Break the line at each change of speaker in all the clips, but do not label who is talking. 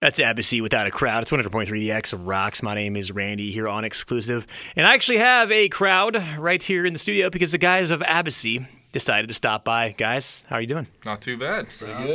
That's Abacy without a crowd. It's 100.3 The X rocks. My name is Randy here on exclusive. And I actually have a crowd right here in the studio because the guys of Abacy decided to stop by. Guys, how are you doing?
Not too bad.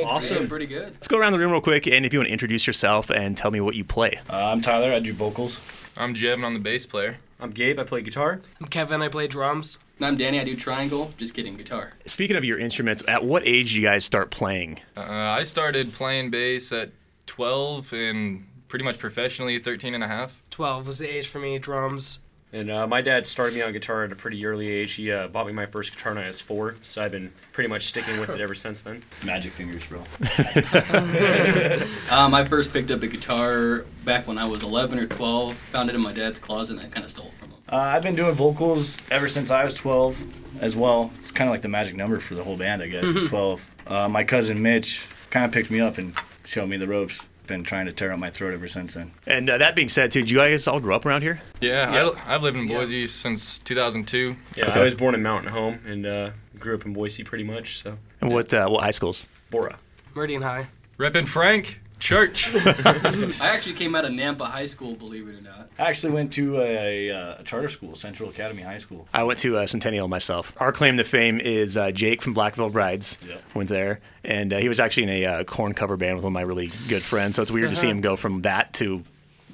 Awesome.
Pretty good.
Let's go around the room real quick and if you want to introduce yourself and tell me what you play.
Uh, I'm Tyler. I do vocals.
I'm Jevin on the bass player.
I'm Gabe. I play guitar.
I'm Kevin. I play drums.
And I'm Danny. I do triangle. Just kidding, guitar.
Speaking of your instruments, at what age do you guys start playing?
Uh, I started playing bass at 12 and pretty much professionally 13 and a half.
12 was the age for me. Drums.
And uh, my dad started me on guitar at a pretty early age. He uh, bought me my first guitar when I was four, so I've been pretty much sticking with it ever since then.
Magic fingers, bro.
Um, I first picked up a guitar back when I was 11 or 12. Found it in my dad's closet, and I kind of stole it from him.
Uh, I've been doing vocals ever since I was 12 as well. It's kind of like the magic number for the whole band, I guess. It's 12. Uh, my cousin Mitch kind of picked me up and showed me the ropes. Been trying to tear up my throat ever since then.
And uh, that being said, too, did you guys all grow up around here?
Yeah,
Yep.
I, I've lived in Boise since 2002.
Yeah,
Okay.
I was born in Mountain Home and uh, grew up in Boise pretty much. So
And what uh, what high schools?
Borah.
Meridian High.
Reppin' Frank, church.
I actually came out of Nampa High School, believe it or not.
I actually went to a, uh, a charter school, Central Academy High School.
I went to uh, Centennial myself. Our claim to fame is uh, Jake from Black Veil Brides.
Yeah.
Went there, and uh, he was actually in a uh, Korn cover band with one of my really good friends. So it's weird to see him go from that to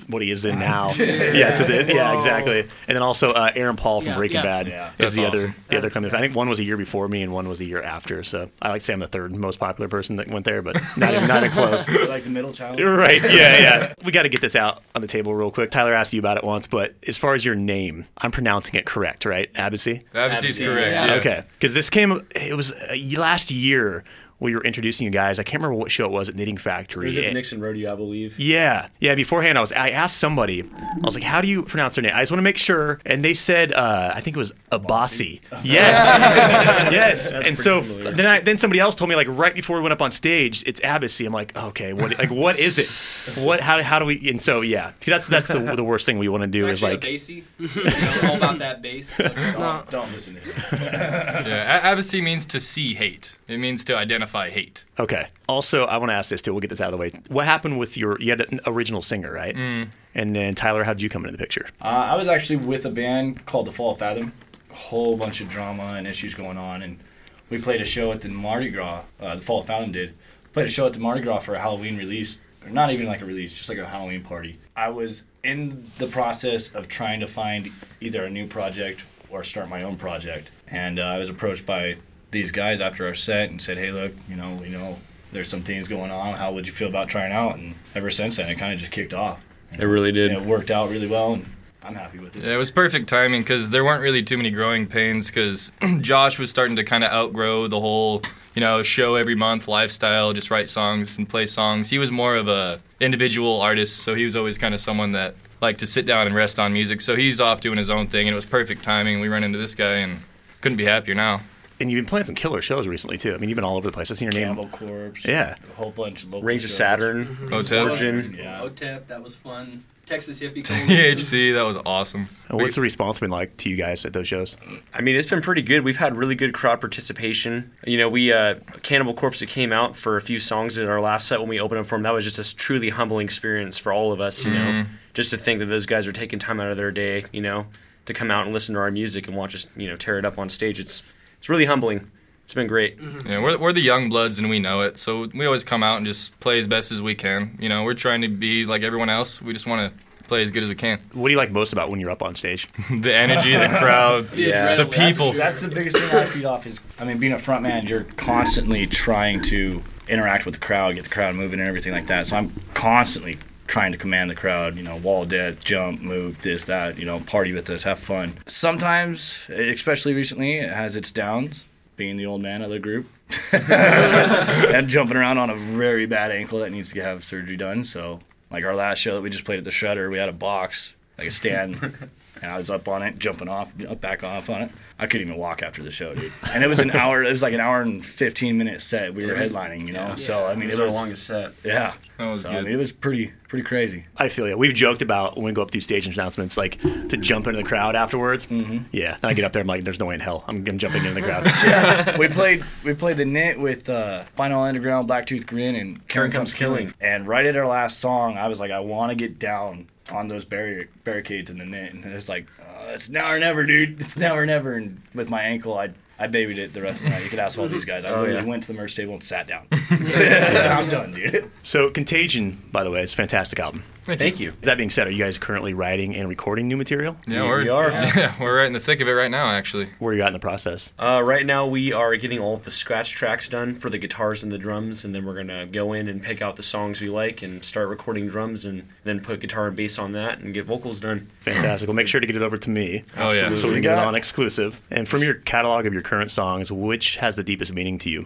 what he is in now. yeah, to the, yeah, exactly. And then also uh, Aaron Paul from
Yeah,
Breaking
yeah.
Bad
Yeah.
is
That's
the other
awesome.
the other claim to fame. I think one was a year before me, and one was a year after. So I like to say I'm the third most popular person that went there, but not even, not even close.
like the middle child.
Right. Yeah, yeah. We got to get this out on the table real quick. Tyler asked you about it once, but as far as your name, I'm pronouncing it correct, right? Abacy?
Abbacy's
Abacy,
correct.
yeah.
yes.
Okay. Because this came, it was uh, last year we were introducing you guys. I can't remember what show it was at Knitting
It
Factory.
was at the Nixon Rodeo, I believe.
yeah, yeah. Beforehand, I was I asked somebody. I was like, "How do you pronounce their name?" I just want to make sure, and they said, uh, "I think it was Abasi." Yes, yes. and so
familiar.
then I, then somebody else told me like right before we went up on stage, it's Abacy. I'm like, okay, what like what is it? What how how do we? And so yeah, that's that's the the worst thing we want to do is like
a bassy. You know, all about that bass.
No.
Don't listen to him.
Yeah, A- Abbacy means to see hate. It means to identify hate.
Okay. Also, I want to ask this too. We'll get this out of the way. What happened with your? You had an original singer, right? Mm. And then Tyler, how did you come into the picture?
Uh, I was actually with a band called The Fall of Fathom. A whole bunch of drama and issues going on, and we played a show at the Mardi Gras. Uh, the Fall of Fathom did played a show at the Mardi Gras for a Halloween release, or not even like a release, just like a Halloween party. I was in the process of trying to find either a new project or start my own project, and uh, I was approached by these guys after our set and said, "Hey, look, you know, we know there's some things going on. How would you feel about trying out?" And ever since then, it kind of just kicked off.
It really did.
And it worked out really well, and I'm happy with it.
Yeah, it was perfect timing because there weren't really too many growing pains because Josh was starting to kind of outgrow the whole, you know, show every month lifestyle, just write songs and play songs. He was more of a individual artist, so he was always kind of someone that liked to sit down and rest on music. So he's off doing his own thing, and it was perfect timing. We run into this guy and couldn't be happier now.
And you've been playing some killer shows recently too. I mean, you've been all over the place. I've seen your name.
Cannibal Corpse.
Yeah.
A whole bunch of local
Rings of
shows.
Saturn.
Hotel.
Origin.
Yeah.
OTEP, that was fun. Texas Hippie.
EHC, that was awesome.
And what's the response been like to you guys at those shows?
I mean, it's been pretty good. We've had really good crowd participation. You know, we uh, Cannibal Corpse that came out for a few songs in our last set when we opened up for them. That was just a truly humbling experience for all of us. You know, just to think that those guys are taking time out of their day. You know, to come out and listen to our music and watch us. You know, tear it up on stage. It's it's really humbling. It's been great. Mm-hmm.
Yeah, we're, we're the young bloods and we know it, so we always come out and just play as best as we can. You know, we're trying to be like everyone else. We just want to play as good as we can.
What do you like most about when you're up on stage?
the energy, the crowd,
Yeah.
the
adrenaline.
people.
That's the biggest thing I feed off is, I mean, being a front man, you're constantly trying to interact with the crowd, get the crowd moving and everything like that. So I'm constantly trying to command the crowd, you know, wall death, jump, move, this, that, you know, party with us, have fun. Sometimes, especially recently, it has its downs, being the old man of the group. and jumping around on a very bad ankle that needs to have surgery done. So, like our last show that we just played at the Shredder, we had a box like a stand, and I was up on it, jumping off, up back off on it. I couldn't even walk after the show, dude. And it was an hour. It was like an hour and fifteen minute set. We were
was-
headlining, you know. So I mean,
It
it
was our longest set.
Yeah.
That was
so, I
good.
mean, it was pretty pretty crazy.
I feel yeah. We've joked about when we go up through stage announcements, like to jump into the crowd afterwards. Mm-hmm. Yeah, and I get up there, I'm like, "There's no way in hell I'm, I'm jumping into the crowd."
we played we played the knit with uh, Final Underground, Blacktooth Grin, and
Karen Comes Killing.
And right at our last song, I was like, I want to get down on those barri- barricades in the net, and it's like, uh, it's now or never, dude. It's now or never. And with my ankle, I I babied it the rest of the night. You could ask all these guys. I
Oh,
literally
yeah.
went to the merch table and sat down. I'm done, dude.
so, Contagion, by the way, is a fantastic album.
Thank you.
That being said, are you guys currently writing and recording new material?
Yeah,
We-
we're,
we are.
Yeah, we're right in the thick of it right now, actually.
Where are you at in the process?
Uh, right now, we are getting all of the scratch tracks done for the guitars and the drums, and then we're gonna go in and pick out the songs we like and start recording drums, and then put guitar and bass on that and get vocals done.
Fantastic. Well, make sure to get it over to me.
Oh, yeah.
So we
We
can get it on exclusive. And from your catalog of your current songs, which has the deepest meaning to you?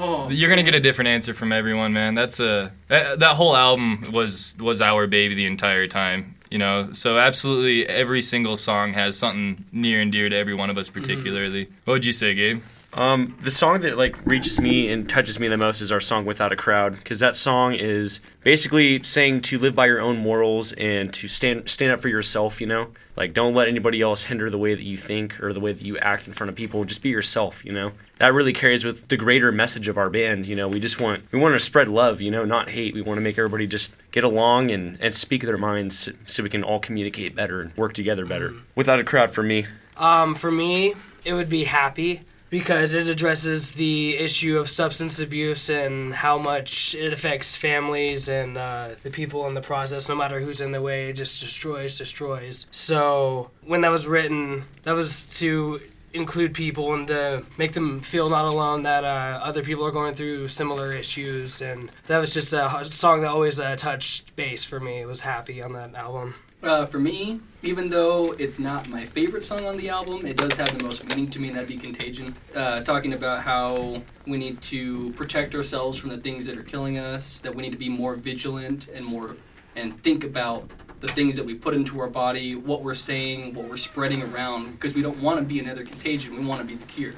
Oh,
You're gonna get a different answer from everyone, man. That's a that, that whole album was was our baby the entire time. You know, so absolutely every single song has something near and dear to every one of us, mm-hmm. particularly. What would you say, Gabe?
Um, the song that like reaches me and touches me the most is our song "Without a Crowd" because that song is basically saying to live by your own morals and to stand stand up for yourself. You know, like don't let anybody else hinder the way that you think or the way that you act in front of people. Just be yourself. You know, that really carries with the greater message of our band. You know, we just want we want to spread love. You know, not hate. We want to make everybody just get along and and speak their minds so, so we can all communicate better and work together better. Without a crowd, for me.
Um, for me, it would be happy because it addresses the issue of substance abuse and how much it affects families and uh, the people in the process. No matter who's in the way, it just destroys, destroys. So when that was written, that was to include people and to make them feel not alone that uh, other people are going through similar issues and that was just a song that always uh, touched base for me it was happy on that album
Uh, for me, even though it's not my favorite song on the album, it does have the most meaning to me, and that'd be Contagion. Uh, talking about how we need to protect ourselves from the things that are killing us, that we need to be more vigilant and more, and think about the things that we put into our body, what we're saying, what we're spreading around, because we don't want to be another contagion. We want to be the cure.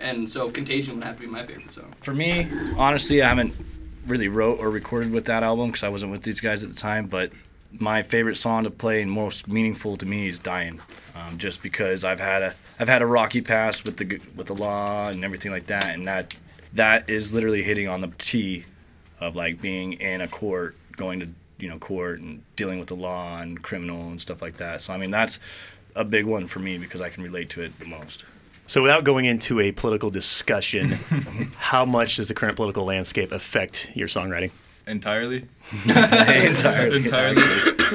And so Contagion would have to be my favorite song.
For me, honestly, I haven't really wrote or recorded with that album because I wasn't with these guys at the time. But my favorite song to play and most meaningful to me is "Dying," um, just because I've had a I've had a rocky past with the with the law and everything like that, and that that is literally hitting on the T of like being in a court, going to you know court and dealing with the law and criminal and stuff like that. So I mean that's a big one for me because I can relate to it the most.
So, without going into a political discussion, how much does the current political landscape affect your songwriting?
Entirely.
Entirely.
Entirely.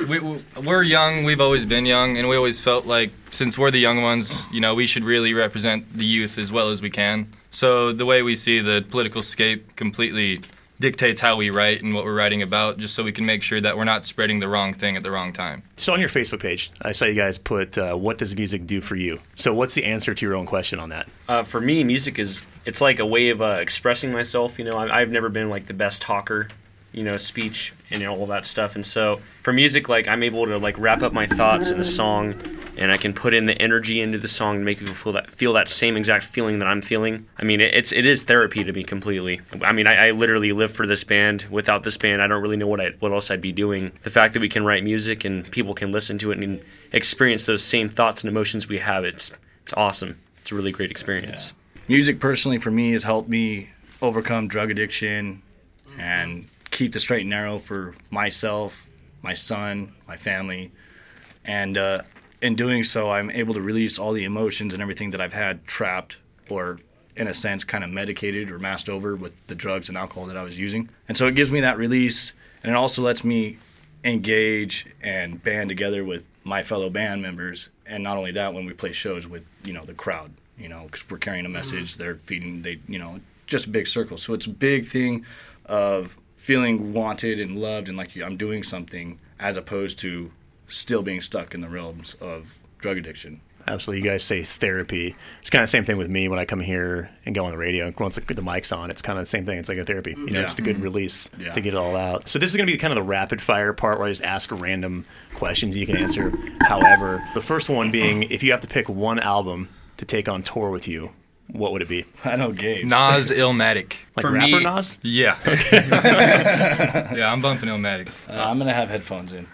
we, we- we're young. We've always been young, and we always felt like since we're the young ones, you know, we should really represent the youth as well as we can. So the way we see the political scape completely dictates how we write and what we're writing about, just so we can make sure that we're not spreading the wrong thing at the wrong time.
So, on your Facebook page, I saw you guys put, uh, What does music do for you? So, what's the answer to your own question on that?
Uh, for me, music is it's like a way of uh, expressing myself. You know, I, I've never been like the best talker, you know, speech and all that stuff. And so for music, like I'm able to like wrap up my thoughts in a song, and I can put in the energy into the song to make people feel that feel that same exact feeling that I'm feeling. I mean, it's it is therapy to me completely. I mean, I, I literally live for this band. Without this band, I don't really know what I what else I'd be doing. The fact that we can write music and people can listen to it and experience those same thoughts and emotions we have, it's it's awesome. It's a really great experience.
music personally for me has helped me overcome drug addiction and keep the straight and narrow for myself my son my family. And uh, in doing so i'm able to release all the emotions and everything that i've had trapped or in a sense kind of medicated or masked over with the drugs and alcohol that i was using. And so it gives me that release and it also lets me engage and band together with my fellow band members. And not only that when we play shows with you know the crowd you know because we're carrying a message they're feeding they you know just a big circle so it's a big thing of feeling wanted and loved and like i'm doing something as opposed to still being stuck in the realms of drug addiction
Absolutely. You guys say therapy. It's kind of the same thing with me when I come here and go on the radio. Once the, the mic's on, it's kind of the same thing. It's like a therapy. You know,
Yeah.
just a good mm-hmm. release
Yeah.
to get it all out. So this is going to be kind of the rapid fire part where I just ask random questions you can answer. However, the first one being if you have to pick one album to take on tour with you, what would it be?
I know Gabe.
Nas Illmatic.
Like
For
rapper
me-
Nas?
Yeah. yeah, I'm bumping Illmatic.
Uh, I'm gonna have headphones in.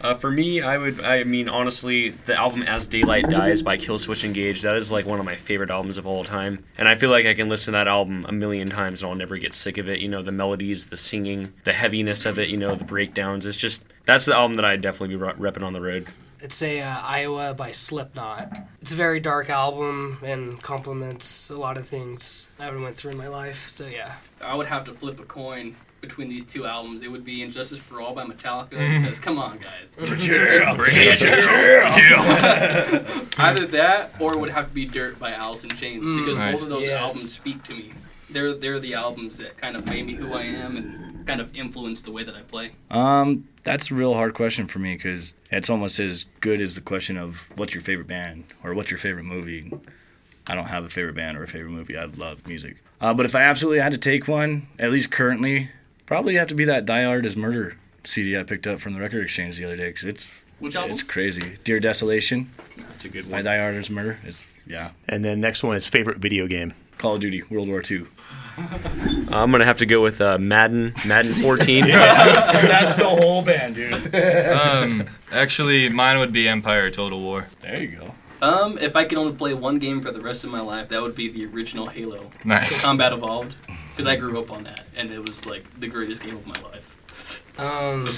Uh, for me, I would. I mean, honestly, the album "As Daylight Dies" by Killswitch Engage. That is like one of my favorite albums of all time, and I feel like I can listen to that album a million times and I'll never get sick of it. You know, the melodies, the singing, the heaviness of it. You know, the breakdowns. It's just that's the album that I'd definitely be re- repping on the road.
It's a uh, Iowa by Slipknot. It's a very dark album and complements a lot of things I have went through in my life. So yeah,
I would have to flip a coin between these two albums. It would be And Justice for All by Metallica.
Mm-hmm.
Because come on, guys. Either that, or it would have to be Dirt by Alice in Chains.
Mm.
because
Nice.
both of those
Yes.
albums speak to me. They're they're the albums that kind of made me who I am and kind of influenced the way that I play.
Um, that's a real hard question for me because it's almost as good as the question of what's your favorite band or what's your favorite movie. I don't have a favorite band or a favorite movie. I love music. Uh, but if I absolutely had to take one, at least currently, probably have to be that Thy Art Is Murder CD I picked up from the record exchange the other day because it's
Which album?
it's crazy. Dear Desolation
That's a good
by Thy Art Is Murder. It's yeah.
And then next one is favorite video game.
Call of Duty World War II.
I'm gonna have to go with uh, Madden, Madden 14.
That's the whole band, dude.
Um, actually, mine would be Empire Total War.
There you go.
Um, if I could only play one game for the rest of my life, that would be the original Halo.
Nice.
Combat Evolved. Because I grew up on that, and it was like the greatest game of my life.
um,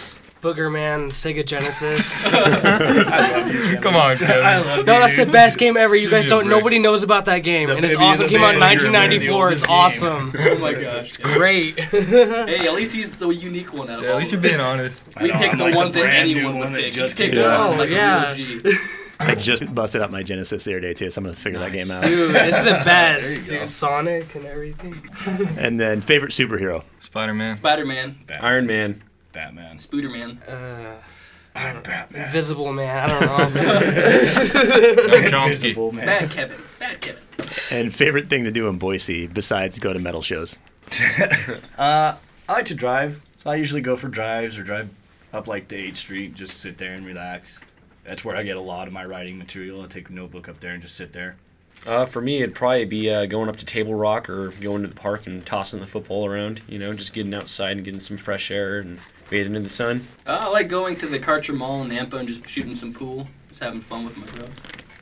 Boogerman, Sega Genesis.
Come on, Kevin.
no, that's the best game ever. You guys don't.
Rick.
Nobody knows about that game, and it's
baby in
awesome.
the
Came out in
band, you're a man, the
1994. It's
game.
awesome.
Oh my gosh.
Great.
hey, at least he's the unique one out of
Yeah,
all
at least you're
them.
being honest.
We
know,
picked
I'm
the
like
one
the
that
brand new
anyone would
one that
pick.
just
you picked
came
out.
one oh, like
Oh, yeah.
a real G.
I just busted out my Genesis the other day too, so I'm gonna figure that game out.
Dude, it's the best.
There.
Dude, Sonic and everything.
And then favorite superhero.
Spider Man.
Spider-Man,
Iron Man.
Batman.
Spooderman.
Uh,
I'm Batman.
Invisible Man. I don't know. man.
Chomsky.
Invisible man.
Bad Kevin. Bad Kevin.
And favorite thing to do in Boise besides go to metal shows.
Uh, I like to drive, so I usually go for drives or drive up like to 8th Street, just sit there and relax. That's where I get a lot of my writing material. I take a notebook up there and just sit there.
Uh, for me, it'd probably be uh, going up to Table Rock or going to the park and tossing the football around. You know, just getting outside and getting some fresh air and bathing in the sun.
Uh, I like going to the Karcher Mall in Nampa and just shooting some pool. Just having fun with my bro.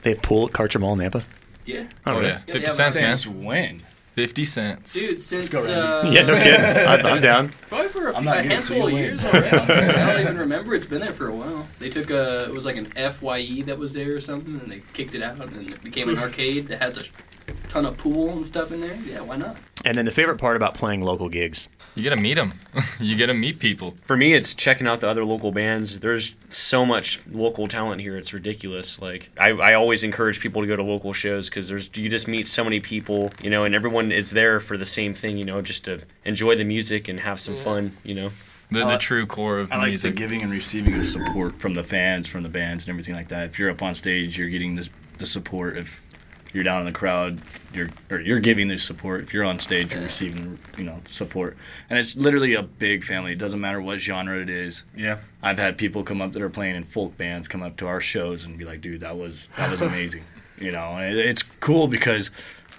They have pool at Karcher Mall in Nampa.
Yeah.
Oh,
Oh,
really?
yeah.
Yeah,
50
yeah,
cents, man.
Since when?
50 cents.
Dude, since
go,
uh,
Yeah, no kidding. I, I'm down.
probably for a,
I'm not
a
so
handful of years already. I don't even remember. It's been there for a while. They took a it was like an Fye that was there or something, and they kicked it out, and it became an arcade that has a ton of pool and stuff in there. Yeah, why not?
And then the favorite part about playing local gigs.
You get to meet them. you get to meet people.
For me, it's checking out the other local bands. There's so much local talent here; it's ridiculous. Like I, I always encourage people to go to local shows because there's you just meet so many people, you know, and everyone is there for the same thing, you know, just to enjoy the music and have some fun, you know.
The,
Uh,
the true core of
I like the
music.
giving and receiving of support from the fans, from the bands, and everything like that. If you're up on stage, you're getting the, the support. If you're down in the crowd, you're or you're giving the support. If you're on stage, you're receiving you know support. And it's literally a big family. It doesn't matter what genre it is.
Yeah.
I've had people come up that are playing in folk bands come up to our shows and be like, "Dude, that was that was amazing." you know, and it, it's cool because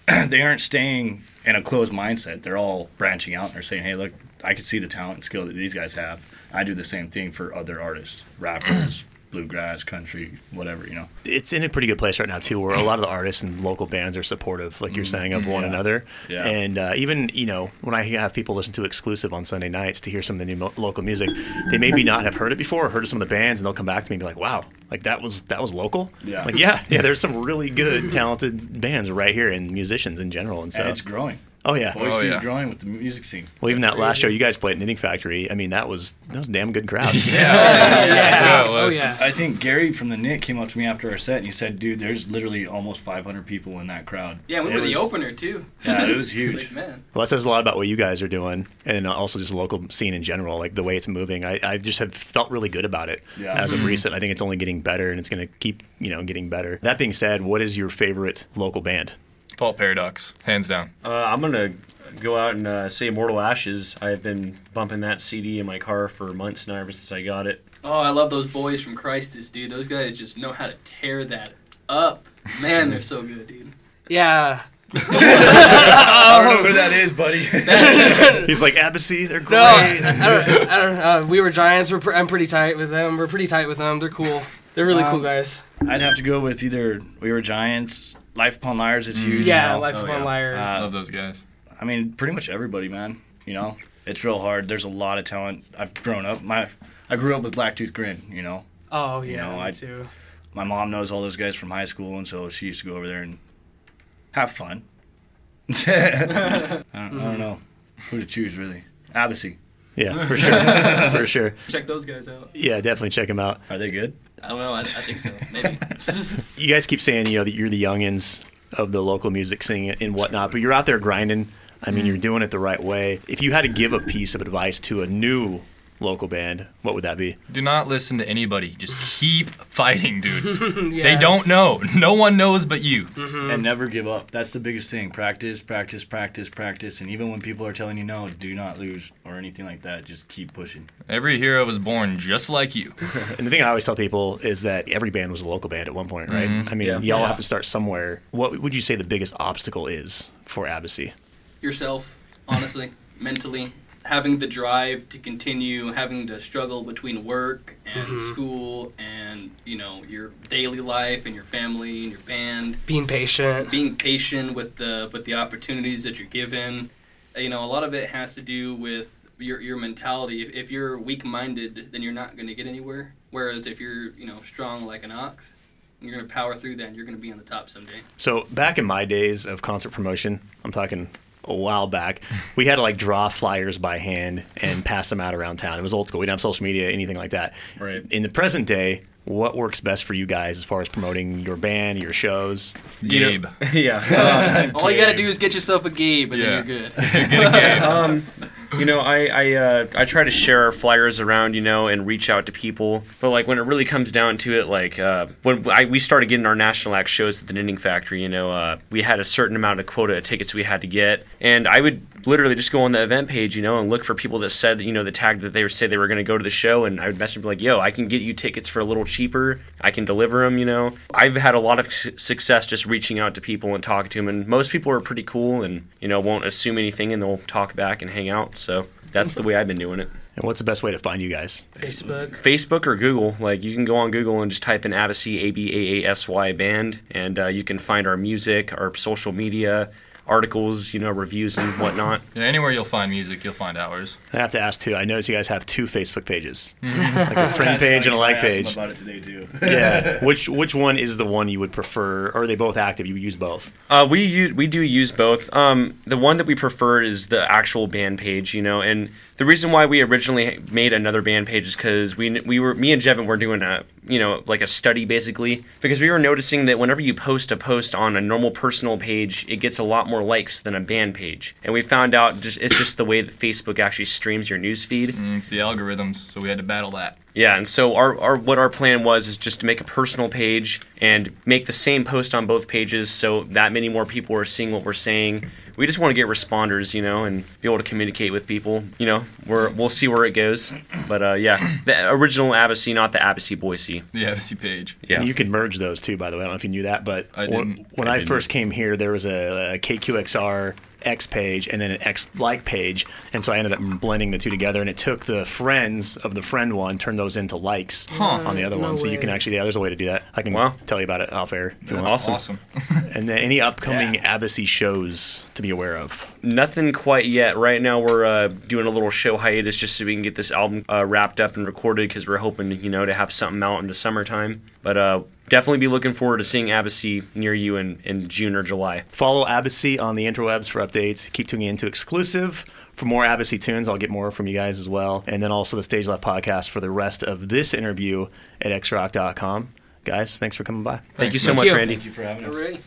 they aren't staying in a closed mindset. They're all branching out and they're saying, "Hey, look, I can see the talent and skill that these guys have. I do the same thing for other artists, rappers, bluegrass, country, whatever." You know.
It's in a pretty good place right now too, where a lot of the artists and local bands are supportive, like you're saying, of one
yeah.
another.
Yeah.
And uh, even you know when I have people listen to exclusive on Sunday nights to hear some of the new mo- local music, they maybe not have heard it before or heard of some of the bands, and they'll come back to me and be like, "Wow, like that was that was local."
Yeah.
Like yeah, yeah. There's some really good, talented bands right here and musicians in general, and so
and it's growing.
Oh yeah.
Boise's
yeah.
growing with the music scene.
Well, even that last show you guys played Knitting Factory, I mean, that was that was a damn good crowd.
Yeah.
Yeah.
it
Oh yeah.
I think Gary from the Knit came up to me after our set and he said, "Dude, there's literally almost 500 people in that crowd."
Yeah, we
It
were the opener too.
Yeah, it was huge.
like, man.
Well, that says a lot about what you guys are doing, and also just the local scene in general, like the way it's moving. I, I just have felt really good about it
Yeah.
as of recent. I think it's only getting better, and it's going to keep, you know, getting better. That being said, what is your favorite local band?
Fault Paradox, hands down.
Uh, I'm gonna go out and uh, say Immortal Ashes. I've been bumping that CD in my car for months now, ever since I got it.
Oh, I love those boys from Christus, dude. Those guys just know how to tear that up. Man, they're so good, dude.
Yeah.
I don't know who that is, buddy.
He's like Abacy, they're great.
No, I don't. I don't. Uh, we were Giants. We're pr- I'm pretty tight with them. We're pretty tight with them. They're cool. They're really
Um,
cool guys.
I'd have to go with either We Were Giants, Life Upon Liars. It's huge.
Yeah,
now.
Life
Oh,
Upon
yeah.
Liars.
Uh,
Love those guys.
I mean, pretty much everybody, man. You know, it's real hard. There's a lot of talent. I've grown up. My I grew up with Blacktooth Grin. You know,
oh yeah,
you know,
me
I-
too.
my mom knows all those guys from high school, and so she used to go over there and have fun. I, don't, I don't know who to choose really. Abacy,
Yeah, for sure, for sure.
Check those guys out.
Yeah, definitely check them out.
are they good?
I don't know. I, I think so. Maybe.
You guys keep saying, you know, that you're the youngins of the local music scene and whatnot, but you're out there grinding. I mean, you're mm. doing it the right way. If you had to give a piece of advice to a new local band, what would that be?
Do not listen to anybody. Just keep fighting, dude. They don't know. No one knows but you. Mm-hmm.
And never give up. That's the biggest thing. Practice, practice, practice, practice. And even when people are telling you no, do not lose or anything like that. Just keep pushing.
Every hero was born just like you.
And the thing I always tell people is that every band was a local band at one point, right? Mm-hmm. I mean,
Yeah.
y'all
Yeah.
have to start somewhere. What would you say the biggest obstacle is for Abacy?
Yourself, honestly, mentally, having the drive to continue having to struggle between work and school and you know your daily life and your family and your band
Being patient.
being patient with the with the opportunities that you're given. Uh, You know, a lot of it has to do with your your mentality. If, if you're weak minded, then you're not going to get anywhere. Whereas if you're you know strong like an ox, you're going to power through that. and You're going to be on the top someday.
So back in my days of concert promotion, I'm talking a while back, we had to like draw flyers by hand and pass them out around town. It was old school. We didn't have social media, anything like that.
Right.
In the present day, what works best for you guys as far as promoting your band, your shows?
Gabe.
yeah.
All you got to do is get yourself a Gabe, and
Yeah.
then you're good.
Get a Gabe.
um, you know, I I, uh, I try to share our flyers around, you know, and reach out to people. But like when it really comes down to it, like uh, when I, we started getting our national act shows at the Knitting Factory, you know, uh, we had a certain amount of quota of tickets we had to get, and I would literally just go on the event page, you know, and look for people that said, you know, the tag that they would say they were going to go to the show, and I would message them like, "Yo, I can get you tickets for a little cheaper. I can deliver them." You know, I've had a lot of su- success just reaching out to people and talking to them, and most people are pretty cool and you know won't assume anything, and they'll talk back and hang out. So that's the way I've been doing it.
And what's the best way to find you guys?
Facebook.
Facebook or Google, like you can go on Google and just type in Abacy A B A A S Y band, and uh, you can find our music, our social media, articles, you know, reviews and whatnot.
Yeah, anywhere you'll find music, you'll find ours.
I have to ask too. I noticed you guys have two Facebook pages, like a friend page and a like
asked him
page.
about it today too.
Yeah. which which one is the one you would prefer? Or are they both active? You use both?
Uh, we u- we do use both. Um, the one that we prefer is the actual band page, you know, and the reason why we originally made another band page is because we we were me and Jevin were doing a you know like a study basically because we were noticing that whenever you post a post on a normal personal page, it gets a lot more likes than a band page, and we found out just it's just the way that Facebook actually streams your news feed.
Mm, it's the algorithms, so we had to battle that.
Yeah, and so our, our what our plan was is just to make a personal page and make the same post on both pages so that many more people are seeing what we're saying. We just want to get responders, you know, and be able to communicate with people. You know, we're we'll see where it goes. But uh, yeah, the original Abacy, not the Abacy Boise.
The FSC page.
Yeah.
And you can merge those too, by the way. I don't know if you knew that, but
I
when-
didn't.
when
I
I,
didn't.
first came here, there was a, a KQXR X page and then an X like page, and so I ended up blending the two together. And it took the friends of the friend one, turned those into likes on the other
No
one. So you can actually, yeah, there's a way to do that. I can
Wow.
tell you about it off air if you want.
Awesome.
Awesome.
And then any upcoming Abacy shows to be aware of.
Nothing quite yet. Right now, we're uh, doing a little show hiatus just so we can get this album uh, wrapped up and recorded because we're hoping, you know, to have something out in the summertime. But uh, definitely be looking forward to seeing Abacy near you in, in June or July.
Follow Abacy on the interwebs for updates. Keep tuning into exclusive for more Abacy tunes. I'll get more from you guys as well. And then also the Stage Left podcast for the rest of this interview at xrock.com. Guys, thanks for coming by.
Thank you so
Thank
much,
you.
Randy.
Thank you for having us.
Hooray.